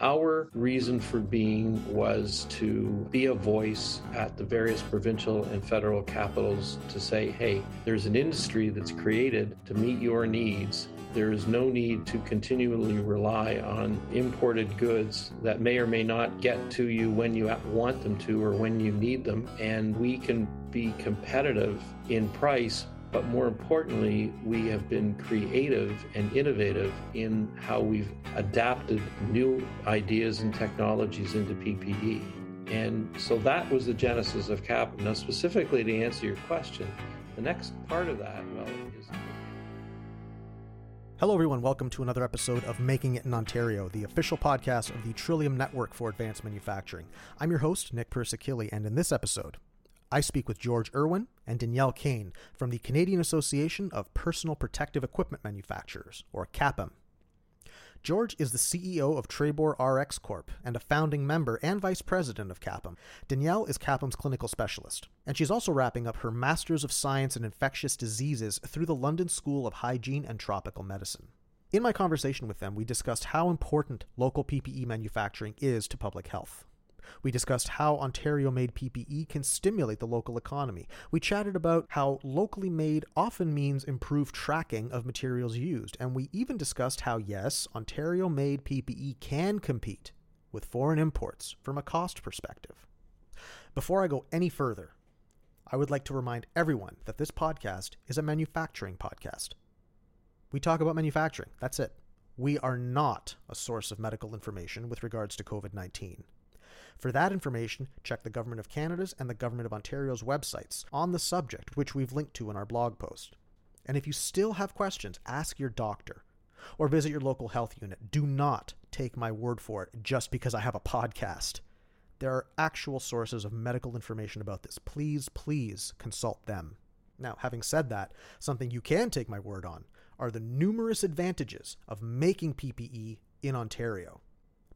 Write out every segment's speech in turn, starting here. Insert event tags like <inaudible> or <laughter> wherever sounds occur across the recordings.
Our reason for being was to be a voice at the various provincial and federal capitals to say, hey, there's an industry that's created to meet your needs there is no need to continually rely on imported goods that may or may not get to you when you want them to or when you need them. And we can be competitive in price, but more importantly, we have been creative and innovative in how we've adapted new ideas and technologies into PPE. And so that was the genesis of CAP. Now, specifically to answer your question, the next part of that, well, is. Hello, everyone. Welcome to another episode of Making It in Ontario, the official podcast of the Trillium Network for Advanced Manufacturing. I'm your host, Nick Persakili, and in this episode, I speak with George Irwin and Danielle Kane from the Canadian Association of Personal Protective Equipment Manufacturers, or CAPPEM. George is the CEO of Trebor RX Corp and a founding member and vice president of CAPPEM. Danielle is CAPPEM's clinical specialist, and she's also wrapping up her Masters of Science in Infectious Diseases through the London School of Hygiene and Tropical Medicine. In my conversation with them, we discussed how important local PPE manufacturing is to public health. We discussed how Ontario made PPE can stimulate the local economy. We chatted about how locally made often means improved tracking of materials used. And we even discussed how, yes, Ontario made PPE can compete with foreign imports from a cost perspective. Before I go any further, I would like to remind everyone that this podcast is a manufacturing podcast. We talk about manufacturing, that's it. We are not a source of medical information with regards to COVID 19. For that information, check the Government of Canada's and the Government of Ontario's websites on the subject, which we've linked to in our blog post. And if you still have questions, ask your doctor or visit your local health unit. Do not take my word for it just because I have a podcast. There are actual sources of medical information about this. Please, please consult them. Now, having said that, something you can take my word on are the numerous advantages of making PPE in Ontario.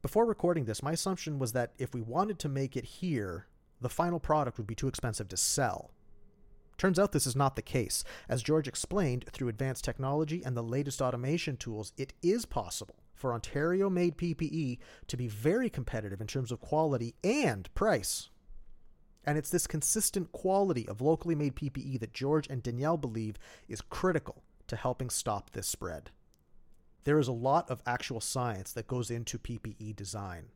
Before recording this, my assumption was that if we wanted to make it here, the final product would be too expensive to sell. Turns out this is not the case. As George explained, through advanced technology and the latest automation tools, it is possible for Ontario made PPE to be very competitive in terms of quality and price. And it's this consistent quality of locally made PPE that George and Danielle believe is critical to helping stop this spread there is a lot of actual science that goes into PPE design.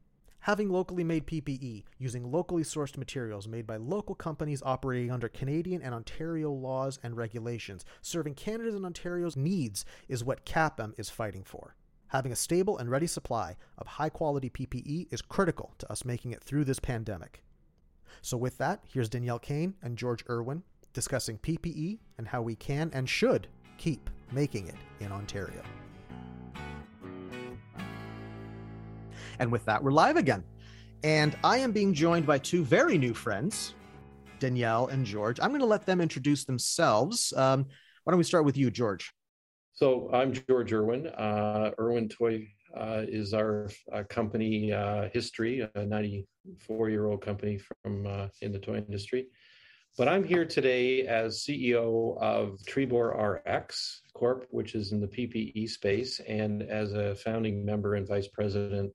Having locally made PPE using locally sourced materials made by local companies operating under Canadian and Ontario laws and regulations, serving Canada's and Ontario's needs, is what CAPPEM is fighting for. Having a stable and ready supply of high quality PPE is critical to us making it through this pandemic. So, with that, here's Danielle Kane and George Irwin discussing PPE and how we can and should keep making it in Ontario. And with that, we're live again. And I am being joined by two very new friends, Danielle and George. I'm going to let them introduce themselves. Um, why don't we start with you, George? So I'm George Irwin. Uh, Irwin Toy uh, is our uh, company uh, history, a 94 year old company from uh, in the toy industry. But I'm here today as CEO of Trebor RX Corp, which is in the PPE space, and as a founding member and vice president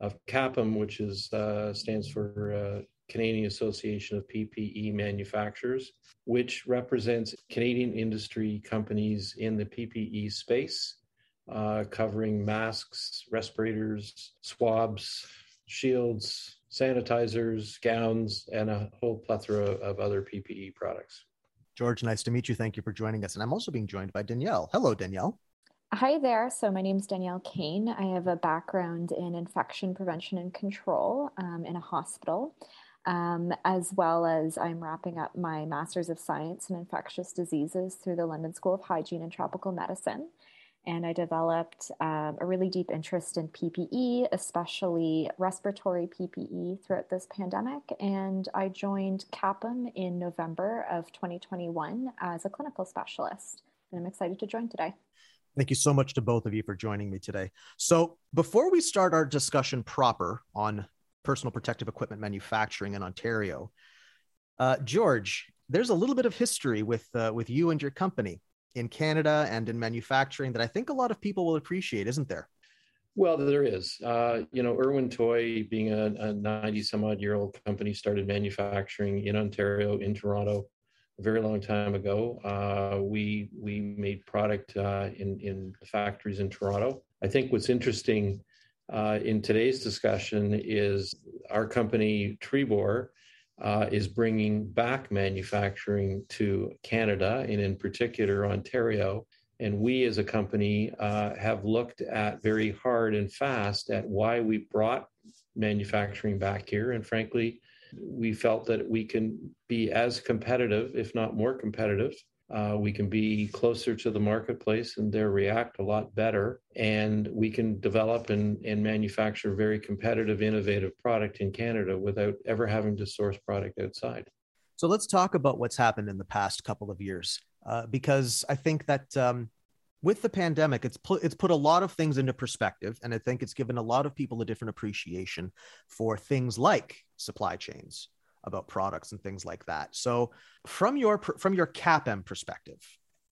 of CAPPEM, which is uh, stands for uh, Canadian Association of PPE Manufacturers, which represents Canadian industry companies in the PPE space, uh, covering masks, respirators, swabs, shields, sanitizers, gowns, and a whole plethora of other PPE products. George, nice to meet you. Thank you for joining us. And I'm also being joined by Danielle. Hello, Danielle. Hi there. So, my name is Danielle Kane. I have a background in infection prevention and control um, in a hospital, um, as well as I'm wrapping up my Master's of Science in Infectious Diseases through the London School of Hygiene and Tropical Medicine. And I developed um, a really deep interest in PPE, especially respiratory PPE throughout this pandemic. And I joined CAPPEM in November of 2021 as a clinical specialist. And I'm excited to join today. Thank you so much to both of you for joining me today. So, before we start our discussion proper on personal protective equipment manufacturing in Ontario, uh, George, there's a little bit of history with uh, with you and your company in Canada and in manufacturing that I think a lot of people will appreciate, isn't there? Well, there is. Uh, you know, Irwin Toy, being a, a 90 some odd year old company, started manufacturing in Ontario, in Toronto, very long time ago. Uh, we we made product uh, in in factories in Toronto. I think what's interesting uh, in today's discussion is our company Trebor uh, is bringing back manufacturing to Canada and in particular Ontario and we as a company uh, have looked at very hard and fast at why we brought manufacturing back here. And frankly, we felt that we can be as competitive, if not more competitive. Uh, we can be closer to the marketplace and there react a lot better. And we can develop and, and manufacture very competitive, innovative product in Canada without ever having to source product outside. So let's talk about what's happened in the past couple of years. Uh, because I think that um, with the pandemic, it's put it's put a lot of things into perspective, and I think it's given a lot of people a different appreciation for things like supply chains, about products and things like that. So, from your from your CAPPEM perspective,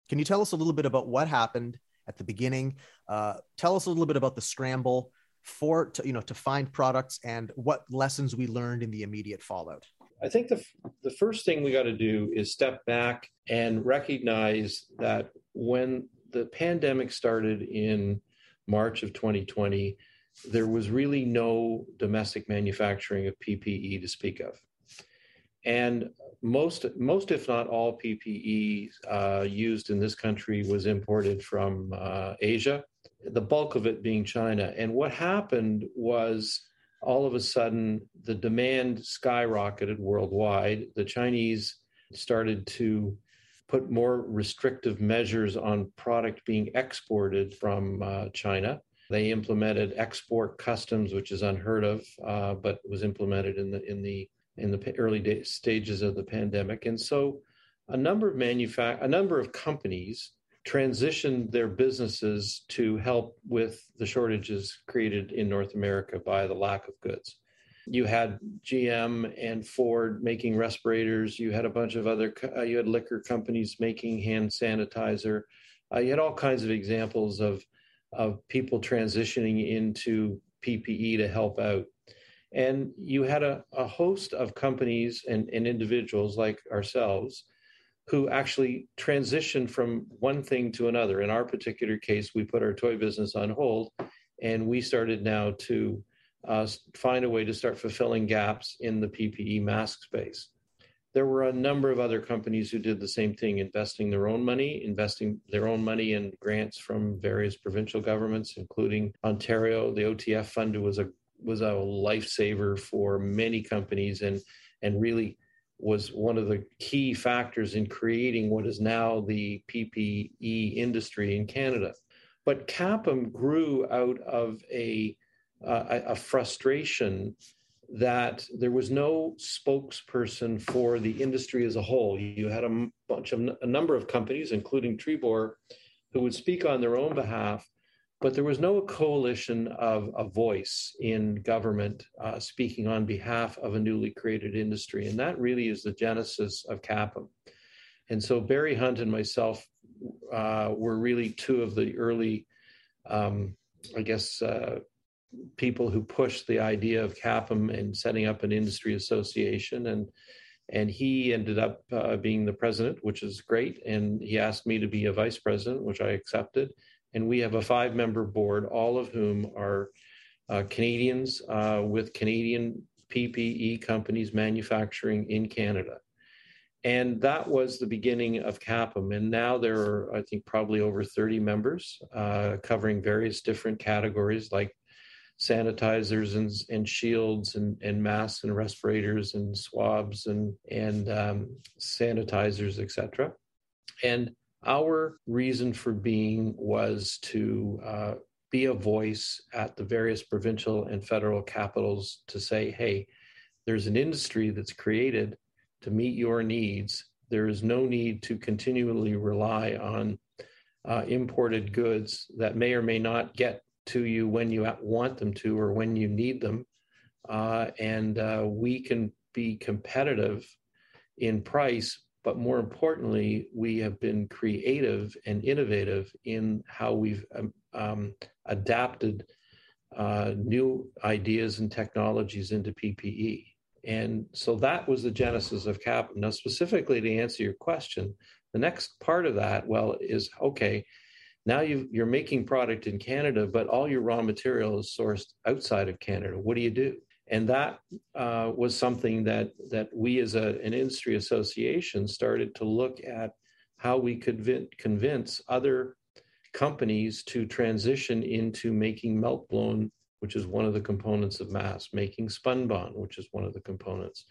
can you tell us a little bit about what happened at the beginning? Uh, tell us a little bit about the scramble for to, you know to find products and what lessons we learned in the immediate fallout. I think the, the first thing we got to do is step back and recognize that when the pandemic started in March of 2020, there was really no domestic manufacturing of PPE to speak of. And most, most if not all PPE uh, used in this country was imported from uh, Asia, the bulk of it being China. And what happened was all of a sudden the demand skyrocketed worldwide. The Chinese started to put more restrictive measures on product being exported from uh, China. They implemented export customs, which is unheard of, uh, but was implemented in the in the in the early day, stages of the pandemic. And so, a number of manufac- a number of companies transitioned their businesses to help with the shortages created in North America by the lack of goods. You had GM and Ford making respirators. You had a bunch of other, uh, you had liquor companies making hand sanitizer. Uh, you had all kinds of examples of, of people transitioning into PPE to help out. And you had a, a host of companies and, and individuals like ourselves who actually transitioned from one thing to another. In our particular case, we put our toy business on hold and we started now to uh, find a way to start fulfilling gaps in the PPE mask space. There were a number of other companies who did the same thing, investing their own money, investing their own money in grants from various provincial governments, including Ontario. The OTF fund was a was a lifesaver for many companies and and really was one of the key factors in creating what is now the PPE industry in Canada. But CAPPEM grew out of a uh, a frustration that there was no spokesperson for the industry as a whole. You had a bunch of a number of companies, including Trebor, who would speak on their own behalf, but there was no coalition of a voice in government uh, speaking on behalf of a newly created industry. And that really is the genesis of CAPPEM. And so Barry Hunt and myself uh, were really two of the early, um, I guess, uh, people who pushed the idea of CAPPEM and setting up an industry association. And and he ended up uh, being the president, which is great. And he asked me to be a vice president, which I accepted. And we have a five member board, all of whom are uh, Canadians uh, with Canadian PPE companies manufacturing in Canada. And that was the beginning of CAPPEM. And now there are, I think, probably over 30 members uh, covering various different categories like sanitizers and, and shields and, and masks and respirators and swabs and, and um, sanitizers, etc. And our reason for being was to uh, be a voice at the various provincial and federal capitals to say, hey, there's an industry that's created to meet your needs. There is no need to continually rely on uh, imported goods that may or may not get to you when you want them to or when you need them. Uh, and uh, we can be competitive in price, but more importantly, we have been creative and innovative in how we've um, um, adapted uh, new ideas and technologies into PPE. And so that was the genesis of CAP. Now, specifically to answer your question, the next part of that, well, is okay, now you are making product in Canada, but all your raw material is sourced outside of Canada. What do you do? And that uh, was something that that we, as a, an industry association, started to look at how we could convince other companies to transition into making melt blown, which is one of the components of mass, making spunbond, which is one of the components.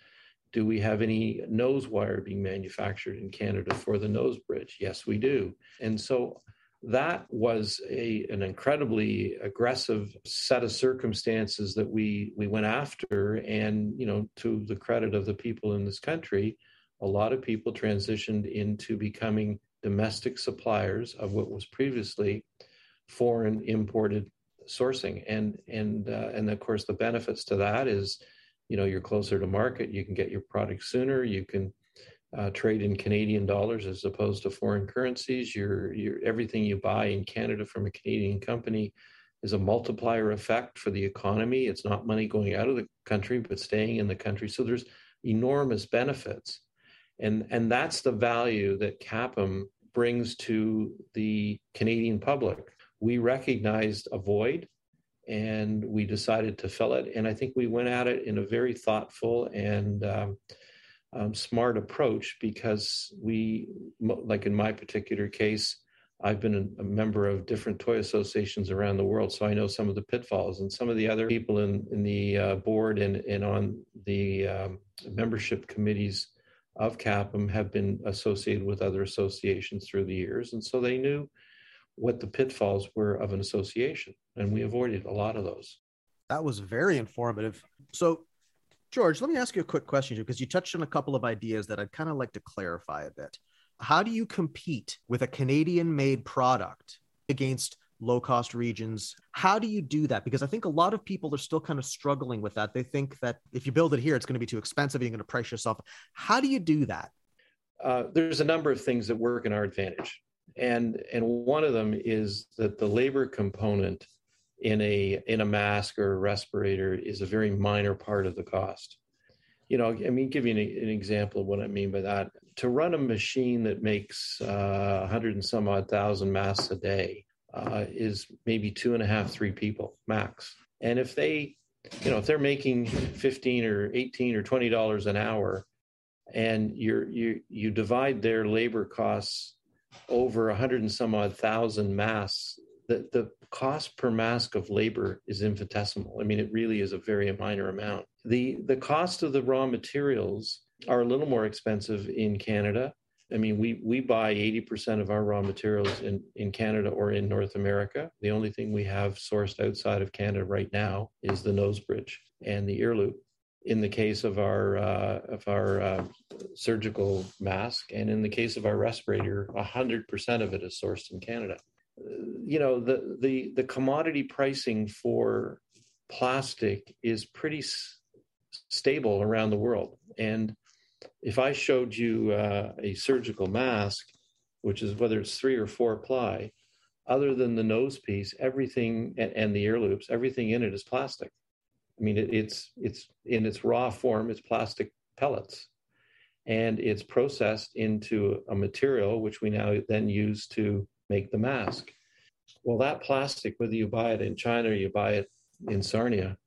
Do we have any nose wire being manufactured in Canada for the nose bridge? Yes, we do. And so that was a, an incredibly aggressive set of circumstances that we, we went after. And, you know, to the credit of the people in this country, a lot of people transitioned into becoming domestic suppliers of what was previously foreign imported sourcing and and uh, and of course the benefits to that is you know you're closer to market you can get your product sooner you can uh, trade in Canadian dollars as opposed to foreign currencies your your everything you buy in Canada from a Canadian company is a multiplier effect for the economy it's not money going out of the country but staying in the country so there's enormous benefits and and that's the value that CAPPEM brings to the Canadian public. We recognized a void and we decided to fill it. And I think we went at it in a very thoughtful and um, um, smart approach because we, like in my particular case, I've been a member of different toy associations around the world, so I know some of the pitfalls. And some of the other people in, in the uh, board and, and on the um, membership committees of CAPPEM have been associated with other associations through the years. And so they knew what the pitfalls were of an association. And we avoided a lot of those. That was very informative. So, George, let me ask you a quick question because you touched on a couple of ideas that I'd kind of like to clarify a bit. How do you compete with a Canadian made product against low cost regions. How do you do that? Because I think a lot of people are still kind of struggling with that. They think that if you build it here, it's going to be too expensive. You're going to price yourself. How do you do that? Uh, there's a number of things that work in our advantage, and and one of them is that the labor component in a in a mask or a respirator is a very minor part of the cost. You know, I mean, give you an, an example of what I mean by that. To run a machine that makes uh, 100 and some odd thousand masks a day, uh, is maybe two and a half, three people max. And if they, you know, if they're making 15 or 18 or 20 dollars an hour, and you're you you divide their labor costs over a hundred and some odd thousand masks, the the cost per mask of labor is infinitesimal. I mean, it really is a very minor amount. The the cost of the raw materials are a little more expensive in Canada I mean, we we buy 80% of our raw materials in, in Canada or in North America. The only thing we have sourced outside of Canada right now is the nose bridge and the ear loop. In the case of our uh, of our uh, surgical mask, and in the case of our respirator, 100% of it is sourced in Canada. You know, the the the commodity pricing for plastic is pretty s- stable around the world, and if I showed you uh, a surgical mask, which is whether it's three or four ply, other than the nose piece, everything and, and the ear loops, everything in it is plastic. I mean, it, it's it's in its raw form, it's plastic pellets, and it's processed into a material which we now then use to make the mask. Well, that plastic, whether you buy it in China or you buy it in Sarnia,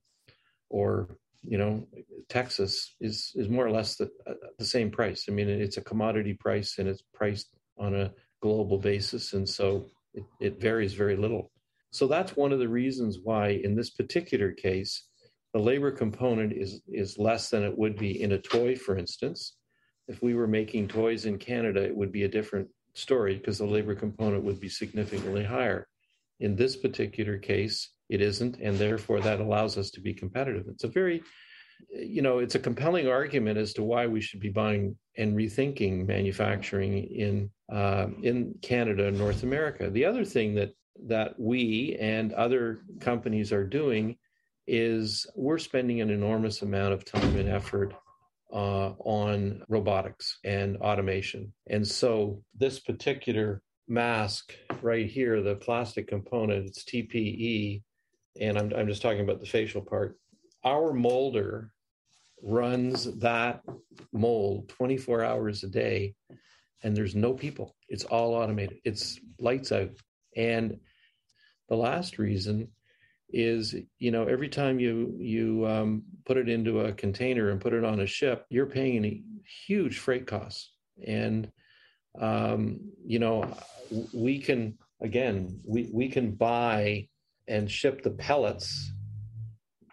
or you know, Texas is is more or less the uh, the same price. I mean, it's a commodity price and it's priced on a global basis, and so it, it varies very little. So that's one of the reasons why, in this particular case, the labor component is is less than it would be in a toy, for instance. If we were making toys in Canada, it would be a different story because the labor component would be significantly higher. In this particular case, it isn't, and therefore that allows us to be competitive. It's a very, you know, it's a compelling argument as to why we should be buying and rethinking manufacturing in uh, in Canada and North America. The other thing that that we and other companies are doing is we're spending an enormous amount of time and effort uh, on robotics and automation. And so this particular mask right here, the plastic component, it's TPE, and I'm, I'm just talking about the facial part, our molder runs that mold 24 hours a day and there's no people. It's all automated. It's lights out. And the last reason is, you know, every time you you um, put it into a container and put it on a ship, you're paying a huge freight costs. And um, you know, we can again, we we can buy and ship the pellets,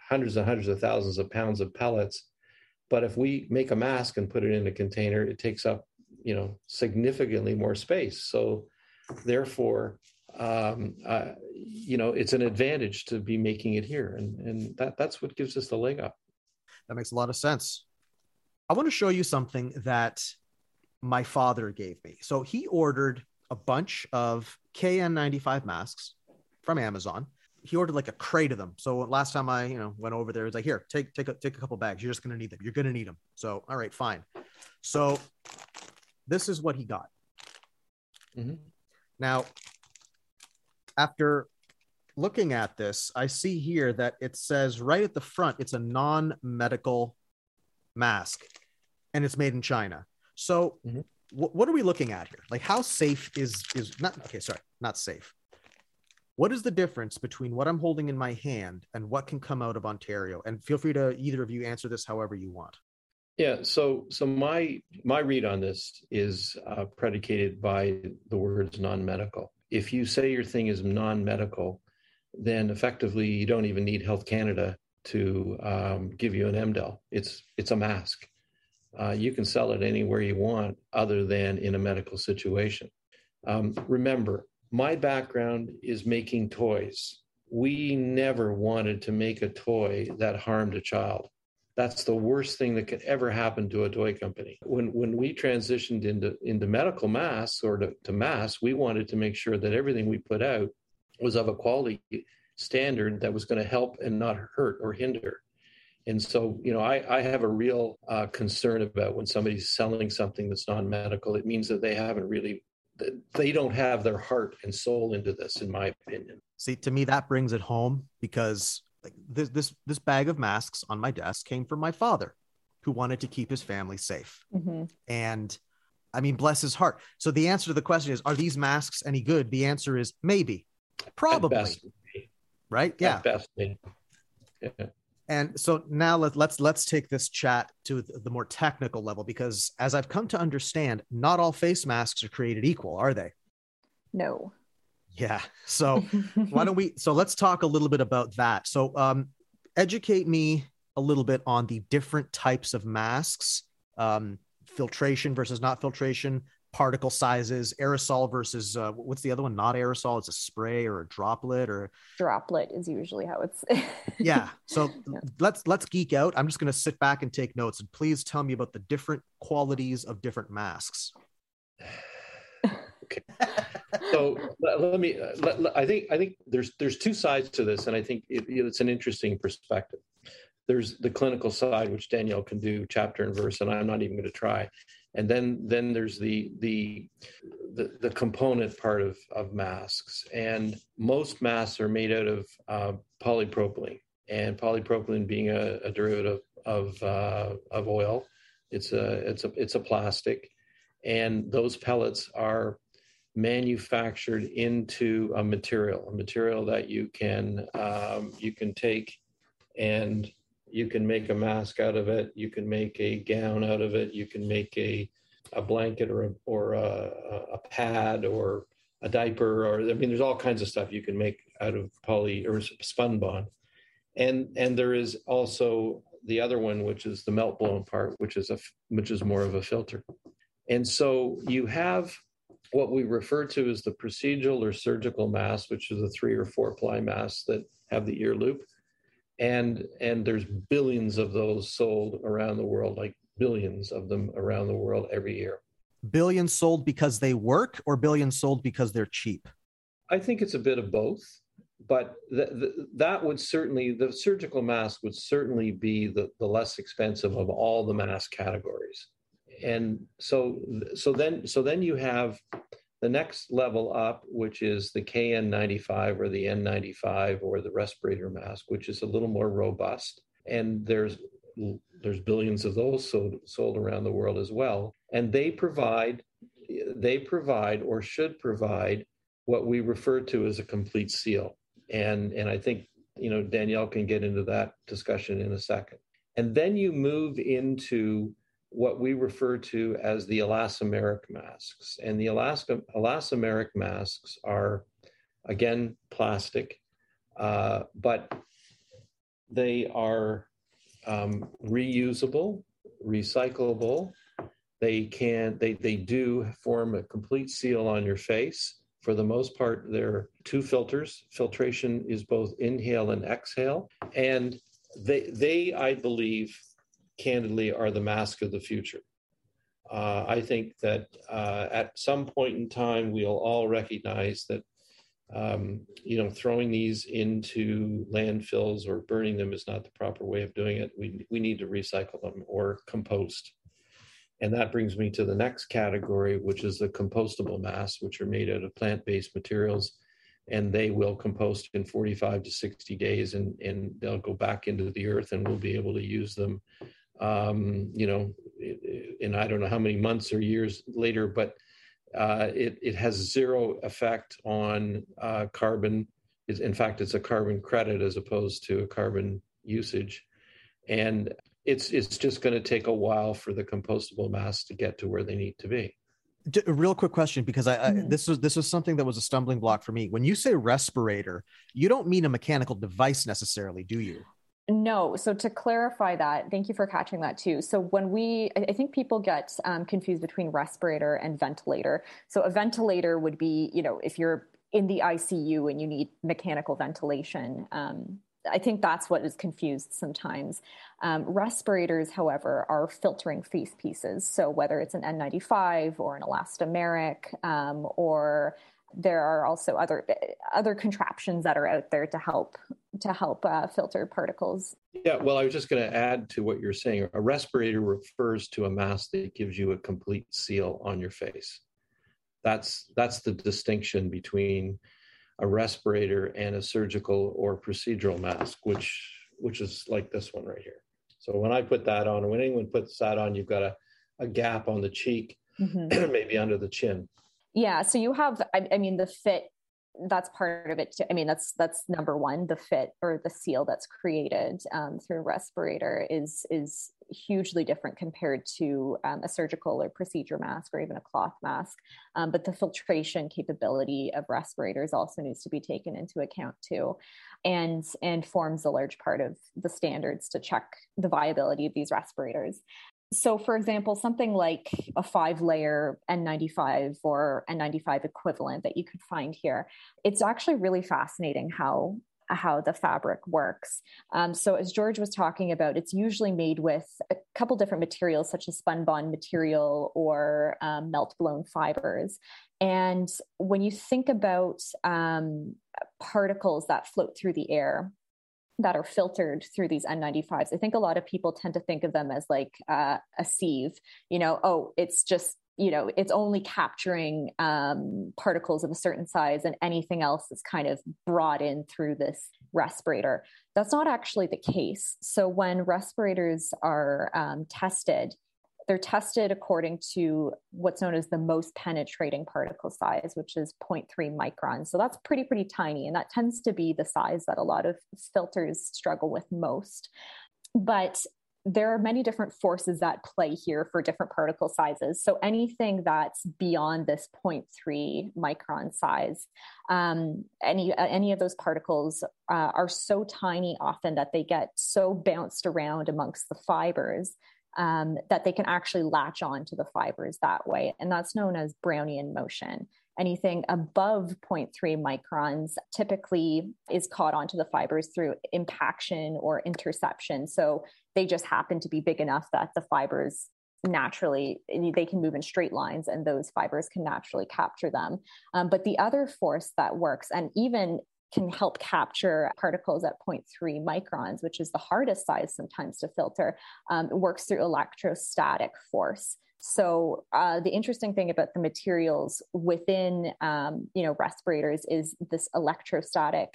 hundreds and hundreds of thousands of pounds of pellets. But if we make a mask and put it in a container, it takes up you know significantly more space so therefore um, uh, you know it's an advantage to be making it here and and that that's what gives us the leg up. That makes a lot of sense. I want to show you something that my father gave me. So he ordered a bunch of kn95 masks from amazon. He ordered like a crate of them. So last time i you know went over there it was like here take take a, take a couple bags. You're just going to need them. You're going to need them so all right fine. So this is what he got. Mm-hmm. Now, after looking at this, I see here that it says right at the front, it's a non medical mask and it's made in China. So, mm-hmm. w- what are we looking at here? Like, how safe is, is not, okay, sorry, not safe. What is the difference between what I'm holding in my hand and what can come out of Ontario? And feel free to either of you answer this however you want. Yeah, so so my my read on this is uh, predicated by the words non-medical. If you say your thing is non-medical, then effectively you don't even need Health Canada to um, give you an MDEL. It's it's a mask. Uh, you can sell it anywhere you want, other than in a medical situation. Um, remember, my background is making toys. We never wanted to make a toy that harmed a child. That's the worst thing that could ever happen to a toy company. When when we transitioned into into medical masks or to, to masks, we wanted to make sure that everything we put out was of a quality standard that was going to help and not hurt or hinder. And so, you know, I, I have a real uh, concern about when somebody's selling something that's non-medical. It means that they haven't really, they don't have their heart and soul into this, in my opinion. See, to me, that brings it home because like this this this bag of masks on my desk came from my father who wanted to keep his family safe. Mm-hmm. and i mean bless his heart. So the answer to the question is are these masks any good? The answer is maybe. Probably. Best, right? Yeah. Best, yeah. And so now let, let's let's take this chat to the more technical level because as i've come to understand not all face masks are created equal are they? No yeah. <laughs> So <laughs> why don't we? So let's talk a little bit about that. So um, educate me a little bit on the different types of masks, um, filtration versus not filtration, particle sizes, aerosol versus uh, what's the other one? Not aerosol. It's a spray or a droplet or droplet is usually how it's. <laughs> yeah. So yeah. let's let's geek out. I'm just going to sit back and take notes, and please tell me about the different qualities of different masks. Okay. So let, me let, let, i think i think there's there's two sides to this and i think it, it's an interesting perspective. There's the clinical side which danielle can do chapter and verse and i'm not even going to try. And then then there's the the the, the component part of of masks. And most masks are made out of uh, polypropylene. And polypropylene being a, a derivative of uh, of oil it's a it's a it's a plastic. And those pellets are manufactured into a material, a material that you can um, you can take and you can make a mask out of it. You can make a gown out of it. You can make a a blanket or a, or a, a pad or a diaper or I mean, there's all kinds of stuff you can make out of poly or spun bond. and and there is also the other one, which is the melt blown part, which is a which is more of a filter, and so you have what we refer to as the procedural or surgical mask, which is a three or four ply mask that have the ear loop. And, and there's billions of those sold around the world, like billions of them around the world every year. Billions sold because they work or billions sold because they're cheap? I think it's a bit of both, but th- th- that would certainly, the surgical mask would certainly be the, the less expensive of all the mask categories and so so then so then you have the next level up, which is the KN95 or the N95 or the respirator mask, which is a little more robust. And there's there's billions of those sold, sold around the world as well. And they provide they provide or should provide what we refer to as a complete seal. And and I think you know Danielle can get into that discussion in a second. And then you move into what we refer to as the elastomeric masks. And the Alaska, elastomeric masks are, again, plastic, uh, but they are um, reusable, recyclable. They can, they, they do form a complete seal on your face. For the most part, they're two filters. Filtration is both inhale and exhale. And they, they I believe, candidly are the mask of the future. Uh, I think that uh, at some point in time, we'll all recognize that, um, you know, throwing these into landfills or burning them is not the proper way of doing it. We, we need to recycle them or compost. And that brings me to the next category, which is the compostable masks, which are made out of plant based materials. And they will compost in 45 to 60 days and, and they'll go back into the earth and we'll be able to use them um, you know, in I don't know how many months or years later, but uh, it, it has zero effect on uh, carbon. It's, in fact, it's a carbon credit as opposed to a carbon usage. And it's, it's just going to take a while for the compostable mass to get to where they need to be. A real quick question because I, mm-hmm. I, this was this was something that was a stumbling block for me. When you say respirator, you don't mean a mechanical device necessarily, do you? No. So to clarify that, thank you for catching that too. So when we, I think people get um, confused between respirator and ventilator. So a ventilator would be, you know, if you're in the ICU and you need mechanical ventilation. Um, I think that's what is confused sometimes. Um, respirators, however, are filtering face pieces. So whether it's an N95 or an elastomeric um, or there are also other other contraptions that are out there to help to help uh, filter particles. Yeah, well, I was just going to add to what you're saying. A respirator refers to a mask that gives you a complete seal on your face. That's that's the distinction between a respirator and a surgical or procedural mask, which which is like this one right here. So when I put that on, when anyone puts that on, you've got a, a gap on the cheek, mm-hmm. <clears throat> maybe under the chin. Yeah. So you have, I, I mean, the fit that's part of it too. I mean, that's that's number one. The fit or the seal that's created um, through a respirator is is hugely different compared to um, a surgical or procedure mask or even a cloth mask. Um, but the filtration capability of respirators also needs to be taken into account too, and and forms a large part of the standards to check the viability of these respirators so for example something like a five layer n95 or n95 equivalent that you could find here it's actually really fascinating how how the fabric works. Um, so, as George was talking about, it's usually made with a couple different materials, such as spun bond material or um, melt blown fibers. And when you think about um, particles that float through the air, that are filtered through these N95s. I think a lot of people tend to think of them as like uh, a sieve, you know, oh, it's just, you know, it's only capturing um, particles of a certain size and anything else is kind of brought in through this respirator. That's not actually the case. So when respirators are um, tested, they're tested according to what's known as the most penetrating particle size, which is 0.3 microns. So that's pretty, pretty tiny. And that tends to be the size that a lot of filters struggle with most. But there are many different forces that play here for different particle sizes. So anything that's beyond this 0.3 micron size, um, any any of those particles uh, are so tiny often that they get so bounced around amongst the fibers um, that they can actually latch on to the fibers that way. And that's known as Brownian motion. Anything above 0.3 microns typically is caught onto the fibers through impaction or interception. So they just happen to be big enough that the fibers naturally they can move in straight lines and those fibers can naturally capture them um, but the other force that works and even can help capture particles at 0.3 microns, which is the hardest size sometimes to filter, um, works through electrostatic force. So uh, the interesting thing about the materials within, um, you know, respirators is this electrostatic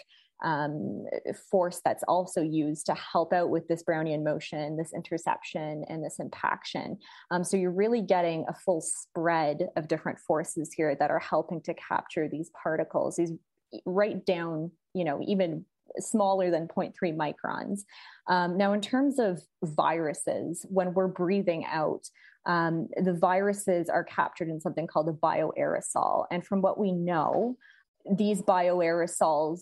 um, force that's also used to help out with this Brownian motion, this interception, and this impaction. Um, so you're really getting a full spread of different forces here that are helping to capture these particles, these right down, you know, even smaller than 0.3 microns. Um, now, in terms of viruses, when we're breathing out, um, the viruses are captured in something called a bioaerosol. And from what we know, these bioaerosols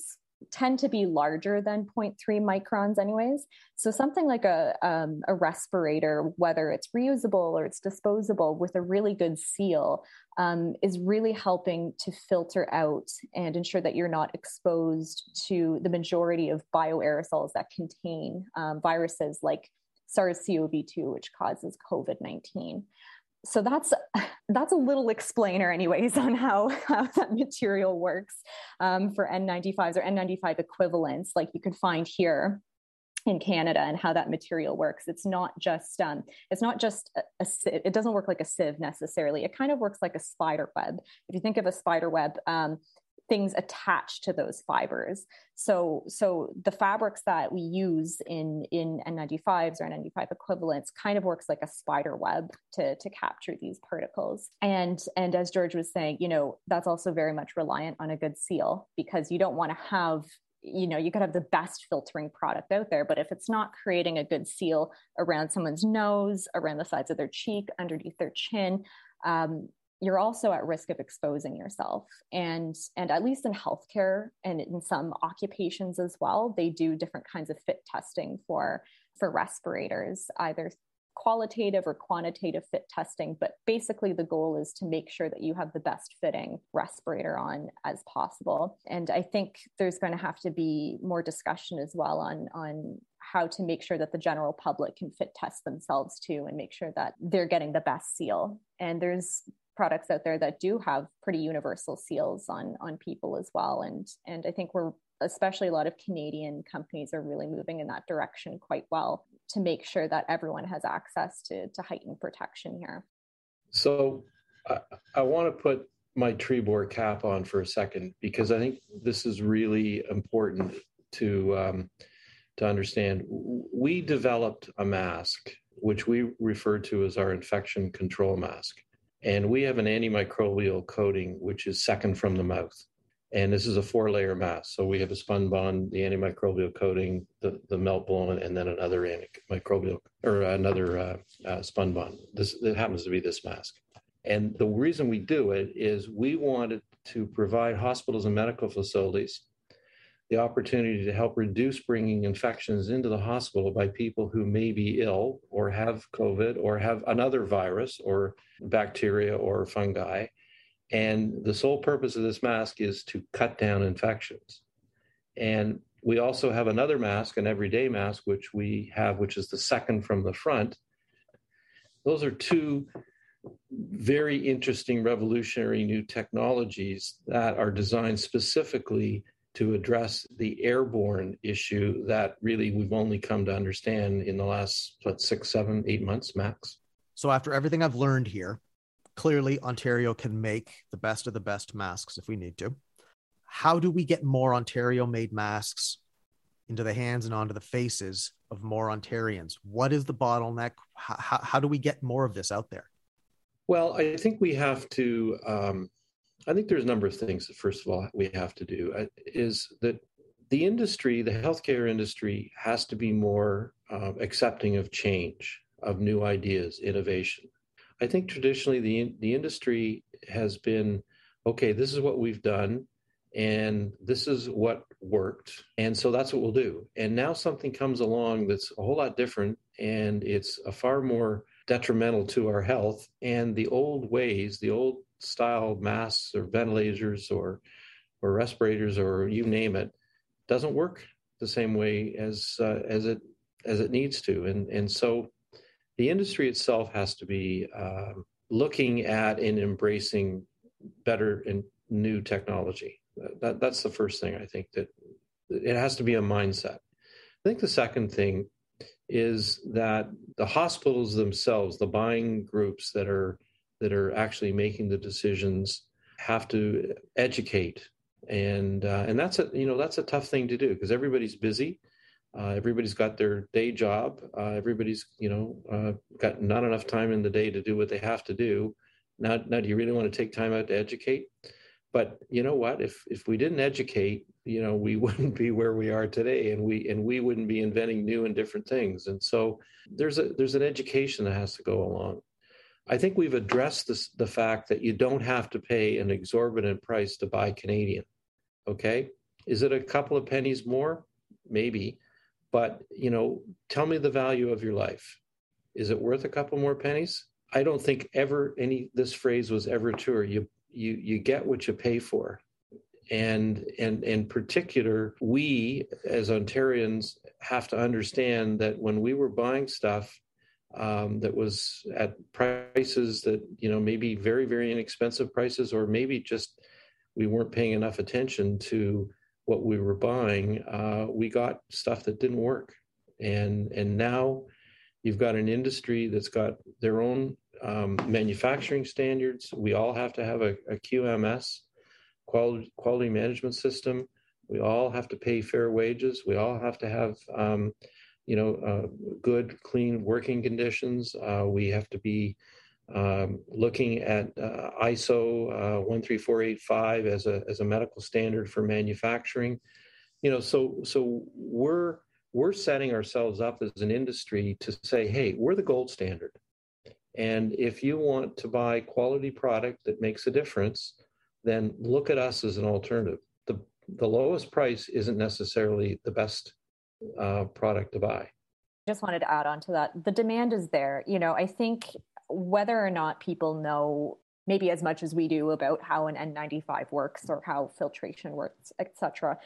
tend to be larger than 0.3 microns anyways. So something like a, um, a respirator whether it's reusable or it's disposable with a really good seal um, is really helping to filter out and ensure that you're not exposed to the majority of bioaerosols that contain um, viruses like SARS-CoV-2 which causes COVID-19 so that's that's a little explainer anyways on how, how that material works um, for n95s or n95 equivalents like you can find here in Canada and how that material works. It's not just um, it's not just a, a, it doesn't work like a sieve necessarily. It kind of works like a spider web. If you think of a spider web, um, things attached to those fibers. So, so the fabrics that we use in in N95s or N95 equivalents kind of works like a spider web to to capture these particles. And and as George was saying, you know, that's also very much reliant on a good seal because you don't want to have you know you could have the best filtering product out there but if it's not creating a good seal around someone's nose around the sides of their cheek underneath their chin um, you're also at risk of exposing yourself. And and at least in healthcare and in some occupations as well they do different kinds of fit testing for for respirators either qualitative or quantitative fit testing. But basically the goal is to make sure that you have the best fitting respirator on as possible. And i think there's going to have to be more discussion as well on on how to make sure that the general public can fit test themselves too and make sure that they're getting the best seal. And there's products out there that do have pretty universal seals on on people as well. And and i think we're especially a lot of canadian companies are really moving in that direction quite well to make sure that everyone has access to to heightened protection here. So i, I want to put my Trebor cap on for a second because i think this is really important to um, to understand. We developed a mask which we refer to as our infection control mask and we have an antimicrobial coating, which is second from the mouth. And this is a four layer mask. So we have a spun bond, the antimicrobial coating, the, the melt blown, and then another antimicrobial or another uh, uh, spunbond. This it happens to be this mask. And the reason we do it is we wanted to provide hospitals and medical facilities the opportunity to help reduce bringing infections into the hospital by people who may be ill or have COVID or have another virus or bacteria or fungi. And the sole purpose of this mask is to cut down infections. And we also have another mask, an everyday mask, which we have, which is the second from the front. Those are two very interesting, revolutionary new technologies that are designed specifically to address the airborne issue that really we've only come to understand in the last what six seven eight months max? So after everything i've learned here clearly ontario can make the best of the best masks if we need to. How do we get more ontario made masks into the hands and onto the faces of more ontarians? What is the bottleneck? How, how do we get more of this out there? Well i think we have to um, I think there's a number of things that, first of all, we have to do uh, is that the industry, the healthcare industry, has to be more uh, accepting of change, of new ideas, innovation. I think traditionally the the industry has been okay. This is what we've done, and this is what worked, and so that's what we'll do. And now something comes along that's a whole lot different, and it's a far more detrimental to our health. And the old ways, the old style masks or ventilators or or respirators or you name it doesn't work the same way as uh, as it as it needs to. And and so the industry itself has to be uh, looking at and embracing better and new technology. That, that's the first thing i think that it has to be a mindset. I think the second thing is that the hospitals themselves, the buying groups that are that are actually making the decisions, have to educate, and uh, and that's a you know that's a tough thing to do because everybody's busy. Uh, everybody's got their day job. Uh, everybody's, you know, uh, got not enough time in the day to do what they have to do. Now, now, do you really want to take time out to educate? But you know what? If if we didn't educate, you know, we <laughs> wouldn't be where we are today, and we and we wouldn't be inventing new and different things. And so there's a there's an education that has to go along. I think we've addressed this, the fact that you don't have to pay an exorbitant price to buy Canadian. Okay, is it a couple of pennies more? Maybe but, you know, tell me the value of your life. Is it worth a couple more pennies? I don't think ever any this phrase was ever true. You you you get what you pay for. And and in particular, we as Ontarians have to understand that when we were buying stuff um, that was at prices that you know maybe very very inexpensive prices, or maybe just we weren't paying enough attention to what we were buying, uh, we got stuff that didn't work. And and now you've got an industry that's got their own um, manufacturing standards. We all have to have a, a QMS, quality quality management system. We all have to pay fair wages. We all have to have um, you know uh, good, clean working conditions. Uh, we have to be um, looking at uh, ISO uh, 13485 as a as a medical standard for manufacturing. You know, so so we're we're setting ourselves up as an industry to say, hey, we're the gold standard. And if you want to buy quality product that makes a difference, then look at us as an alternative. The the lowest price isn't necessarily the best uh, product to buy. Just wanted to add on to that. The demand is there. You know, I think whether or not people know maybe as much as we do about how an N95 works or how filtration works, etc.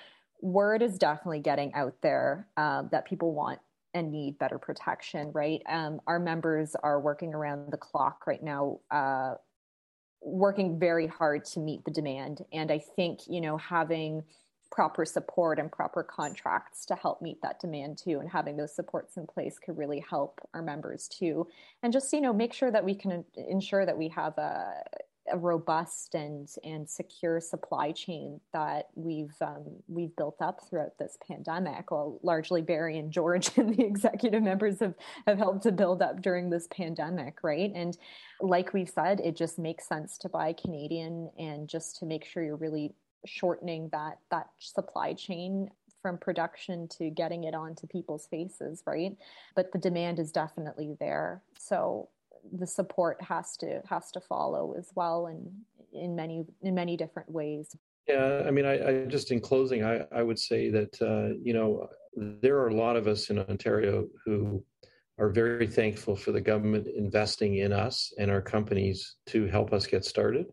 Word is definitely getting out there um, that people want and need better protection, right? Um, our members are working around the clock right now, uh, working very hard to meet the demand. And I think, you know, having proper support and proper contracts to help meet that demand too and having those supports in place could really help our members too and just you know make sure that we can ensure that we have a, a robust and and secure supply chain that we've um, we've built up throughout this pandemic. Well, largely Barry and George <laughs> and the executive members have have helped to build up during this pandemic, right? And like we've said, it just makes sense to buy Canadian and just to make sure you're really shortening that that supply chain from production to getting it onto people's faces right? But the demand is definitely there. So the support has to has to follow as well and in many in many different ways. Yeah i mean i, I just in closing i i would say that uh, you know there are a lot of us in ontario who are very thankful for the government investing in us and our companies to help us get started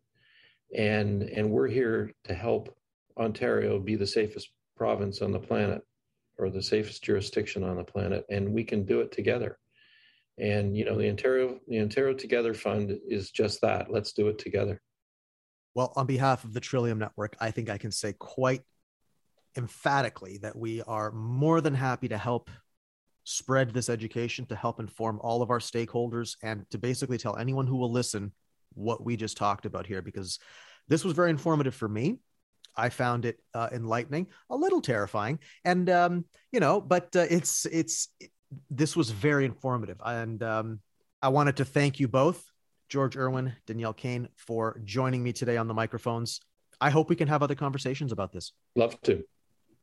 and and we're here to help Ontario be the safest province on the planet or the safest jurisdiction on the planet and we can do it together. And you know the ontario the ontario together fund is just that. Let's do it together. Well on behalf of the trillium network i think i can say quite emphatically that we are more than happy to help spread this education to help inform all of our stakeholders and to basically tell anyone who will listen what we just talked about here because this was very informative for me. I found it uh, enlightening, a little terrifying, and um, you know, but uh, it's it's it, this was very informative, and um, I wanted to thank you both, George Irwin, Danielle Kane, for joining me today on the microphones. I hope we can have other conversations about this. Love to.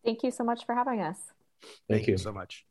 Thank you so much for having us. Thank, thank you. you so much.